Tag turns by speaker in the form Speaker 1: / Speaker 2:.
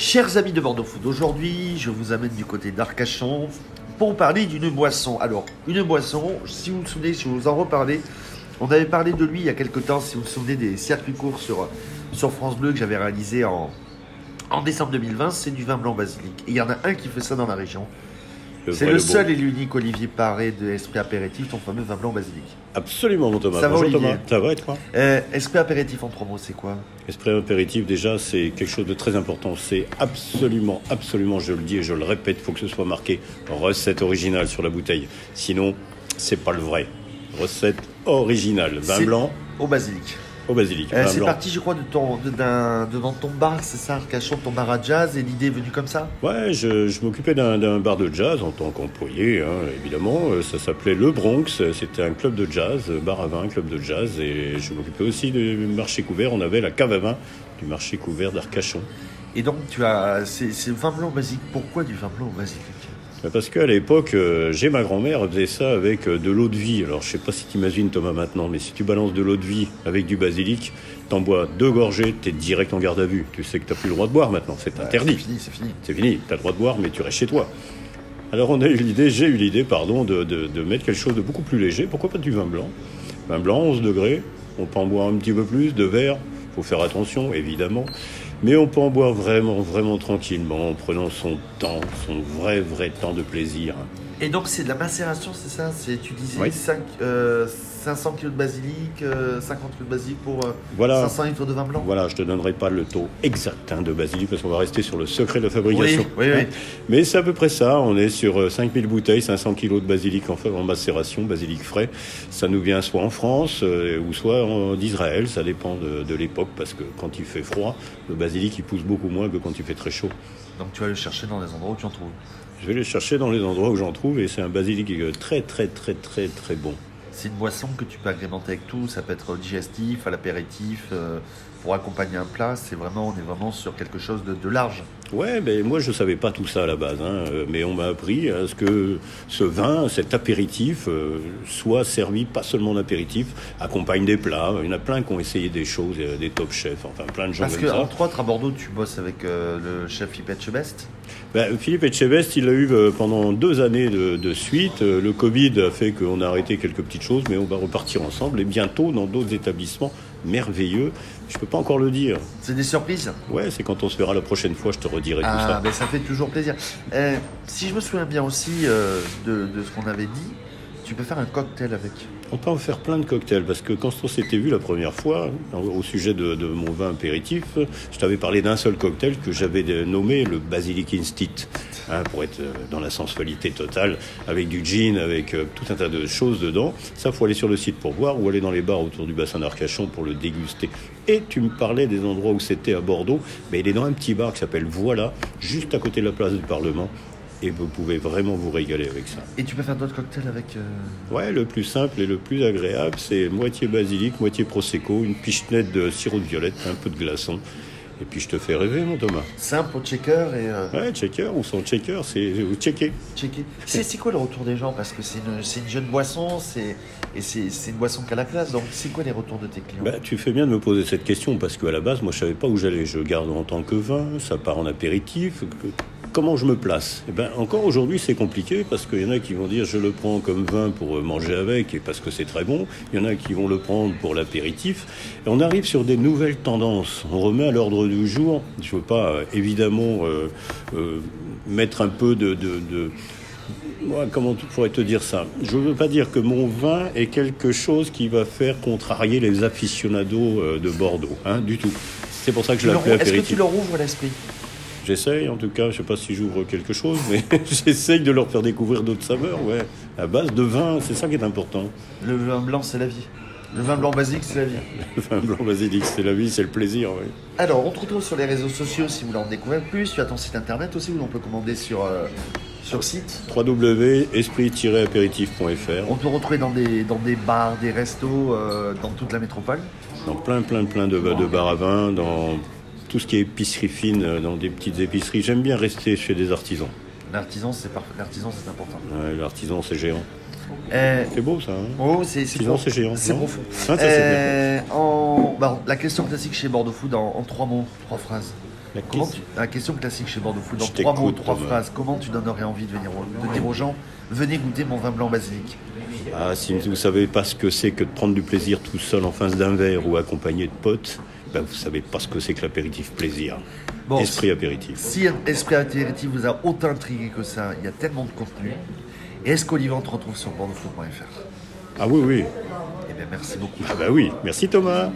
Speaker 1: Chers amis de Bordeaux Food, aujourd'hui je vous amène du côté d'Arcachon pour parler d'une boisson. Alors, une boisson, si vous vous souvenez, si vous en reparlez, on avait parlé de lui il y a quelques temps, si vous vous souvenez des circuits courts sur, France Bleu que j'avais réalisé en, en décembre 2020, c'est du vin blanc basilic. Et il y en a un qui fait ça dans la région. C'est le
Speaker 2: bon.
Speaker 1: seul et l'unique Olivier Paré de Esprit Apéritif, ton fameux vin blanc basilic.
Speaker 2: Absolument, mon Thomas.
Speaker 1: Ça va,
Speaker 2: Bonjour
Speaker 1: Olivier
Speaker 2: Thomas. Ça va et toi
Speaker 1: Euh, Esprit Apéritif en trois mots, c'est quoi?
Speaker 2: Esprit apéritif, déjà, c'est quelque chose de très important. C'est absolument, absolument, je le dis et je le répète, il faut que ce soit marqué recette originale sur la bouteille. Sinon, c'est pas le vrai. Recette originale. Vin blanc
Speaker 1: Au basilic.
Speaker 2: Au basilic.
Speaker 1: Euh,
Speaker 2: Vin
Speaker 1: c'est parti, je crois, de ton, de, dans ton bar, c'est ça, Arcachon, ton bar à jazz, et l'idée est venue comme ça?
Speaker 2: Ouais, je, je m'occupais d'un d'un bar de jazz en tant qu'employé, hein, évidemment. Euh, Ça s'appelait Le Bronx. C'était un club de jazz, euh, bar à vin, club de jazz. Et je m'occupais aussi du marché couvert. On avait la cave à vin du marché couvert d'Arcachon.
Speaker 1: Et donc, tu as. C'est, vin blanc basilic. Pourquoi du vin blanc basilic?
Speaker 2: Parce qu'à l'époque, euh, j'ai ma grand-mère elle faisait ça avec euh, de l'eau de vie. Alors je sais pas si t'imagines Thomas maintenant, mais si tu balances de l'eau de vie avec du basilic, t'en bois deux gorgées, t'es direct en garde à vue. Tu sais que t'as plus le droit de boire maintenant, c'est
Speaker 1: C'est
Speaker 2: interdit.
Speaker 1: fini, c'est fini.
Speaker 2: C'est fini, t'as le droit de boire, mais tu restes chez toi. Alors on a eu l'idée, j'ai eu l'idée, pardon, de, de- de mettre quelque chose de beaucoup plus léger. Pourquoi pas du vin blanc? Vin blanc, 11 degrés, on peut en boire un petit peu plus, de verre, faut faire attention, évidemment. Mais on peut en boire vraiment, vraiment tranquillement, en prenant son temps, son vrai, vrai temps de plaisir.
Speaker 1: Et donc, c'est de la macération, c'est ça? C'est, Tu disais
Speaker 2: Oui.
Speaker 1: cinq- euh, 500 kg de basilic, euh, 50 kg de basilic pour euh,
Speaker 2: Voilà.
Speaker 1: 500 litres de vin blanc?
Speaker 2: Voilà, je te donnerai pas le taux exact hein, de basilic parce qu'on va rester sur le secret de la fabrication.
Speaker 1: Oui, oui, oui.
Speaker 2: Hein. Mais c'est à peu près ça. On est sur euh, 5000 bouteilles, 500 kilos de basilic en, en macération, basilic frais. Ça nous vient soit en France euh, ou soit en- d'Israël. Ça dépend de, de l'époque parce que quand il fait froid, le basilic il pousse beaucoup moins que quand il fait très chaud.
Speaker 1: Donc, tu vas le chercher dans les endroits où tu en trouves.
Speaker 2: Je vais les chercher dans les endroits où j'en trouve et c'est un basilic euh, très très très très très bon.
Speaker 1: C'est une boisson que tu peux agrémenter avec tout. Ça peut être digestif, à l'apéritif, euh, pour accompagner un plat. C'est vraiment, on est vraiment sur quelque chose de, de large.
Speaker 2: Ouais, ben moi je savais pas tout ça à la base, hein, euh, mais on m'a appris à ce que ce vin, cet apéritif, euh, soit servi pas seulement en apéritif, accompagne des plats. Il y en a plein qui ont essayé des choses, euh, des top chefs, enfin plein de gens
Speaker 1: Parce
Speaker 2: comme
Speaker 1: que,
Speaker 2: ça.
Speaker 1: entre autres, à Bordeaux, tu bosses avec euh, le chef Philippe Etchebest.
Speaker 2: Ben, Philippe Etchebest, il l'a eu euh, pendant deux années de, de suite. Le Covid a fait qu'on a arrêté quelques petites choses, mais on va repartir ensemble et bientôt dans d'autres établissements merveilleux. Je peux pas encore le dire.
Speaker 1: C'est des surprises
Speaker 2: Ouais, c'est quand on se verra la prochaine fois, je te redirai tout
Speaker 1: Ah,
Speaker 2: ça.
Speaker 1: ben ça fait toujours plaisir. Euh, si je me souviens bien aussi euh, de, de ce qu'on avait dit, tu peux faire un cocktail avec.
Speaker 2: On peut en faire plein de cocktails parce que quand on s'était vu la première fois au sujet de, de mon vin apéritif, je t'avais parlé d'un seul cocktail que j'avais nommé le Basilic Instit, hein, pour être euh, dans la sensualité totale, avec du gin, avec euh, tout un tas de choses dedans. Ça, faut aller sur le site pour voir ou aller dans les bars autour du bassin d'Arcachon pour le déguster. Et tu me parlais des endroits où c'était à Bordeaux, mais il est dans un petit bar qui s'appelle Voilà, juste à côté de la place du Parlement. Et vous pouvez vraiment vous régaler avec ça.
Speaker 1: Et tu peux faire d'autres cocktails avec. euh,
Speaker 2: Ouais, le plus simple et le plus agréable, c'est moitié basilic, moitié prosecco, une pichenette de sirop de violette, un peu de glaçon. Et puis je te fais rêver, mon Thomas.
Speaker 1: Simple au checker et euh,
Speaker 2: Ouais, checker ou sans checker, c'est vous checker.
Speaker 1: checker. C'est quoi le retour des gens? Parce que c'est une, c'est une jeune boisson c'est et c'est une boisson qui a la classe. Donc, c'est quoi les retours de tes clients?
Speaker 2: Bah, tu fais bien de me poser cette question parce qu'à la base, moi, je savais pas où j'allais. Je garde en tant que vin, ça part en apéritif. que- Comment je me place? Eh ben, encore aujourd'hui, c'est compliqué parce qu'il y en a qui vont dire je le prends comme vin pour manger avec et parce que c'est très bon. Il y en a qui vont le prendre pour l'apéritif. Et on arrive sur des nouvelles tendances. On remet à l'ordre du jour. Je veux pas euh, évidemment euh, euh, mettre un peu de, de, de moi, comment tu pourrais te dire ça? Je ne veux pas dire que mon vin est quelque chose qui va faire contrarier les aficionados de Bordeaux, hein, du tout. C'est pour ça que je
Speaker 1: leur-
Speaker 2: l'appelais
Speaker 1: Est-ce que tu
Speaker 2: apéritif.
Speaker 1: leur ouvres l'esprit?
Speaker 2: J'essaye, en tout cas, je ne sais pas si j'ouvre quelque chose, mais j'essaye de leur faire découvrir d'autres saveurs, ouais. À base de vin, c'est ça qui est important.
Speaker 1: Le vin blanc, c'est la vie. Le vin blanc basique, c'est la vie.
Speaker 2: Le vin blanc basilic, c'est la vie, c'est le plaisir, ouais.
Speaker 1: Alors, on te retrouve sur les réseaux sociaux si vous voulez en découvrir plus. Tu as ton site internet aussi où on peut commander sur, euh, sur site.
Speaker 2: www.esprit-apéritif.fr
Speaker 1: On peut retrouver dans des, dans des bars, des restos, euh, dans toute la métropole.
Speaker 2: dans plein, plein, plein de, de bars à vin, dans tout ce qui est épicerie fine, euh, dans des petites épiceries. J'aime bien rester chez des artisans.
Speaker 1: L'artisan, c'est parfait. L'artisan, c'est important.
Speaker 2: Ouais, L'artisan, c'est géant.
Speaker 1: Euh,
Speaker 2: C'est beau ça. hein
Speaker 1: oh, c'est c'est
Speaker 2: L'artisan,
Speaker 1: prof-
Speaker 2: c'est géant.
Speaker 1: C'est profond.
Speaker 2: Ah.
Speaker 1: Euh, en, bah, la question classique chez Bordeaux Food en, en trois mots, trois phrases.
Speaker 2: La
Speaker 1: Comment tu- La question classique chez Bordeaux Food, dans
Speaker 2: Je
Speaker 1: trois mots, trois phrases, comment tu donnerais envie de, venir, au- de dire aux gens venez goûter mon vin blanc basilic?
Speaker 2: Ah, si vous ne savez pas ce que c'est que de prendre du plaisir tout seul en face d'un verre ou accompagné de potes, ben vous savez pas ce que c'est que l'apéritif plaisir.
Speaker 1: Bon,
Speaker 2: Esprit apéritif.
Speaker 1: Si Esprit Apéritif vous a autant intrigué que ça, il y a tellement de contenu. Et est-ce qu'Olivier, on te retrouve sur bordeauxfood.fr
Speaker 2: Ah oui, oui.
Speaker 1: Eh bien, merci beaucoup.
Speaker 2: Ah bah oui. Merci Thomas.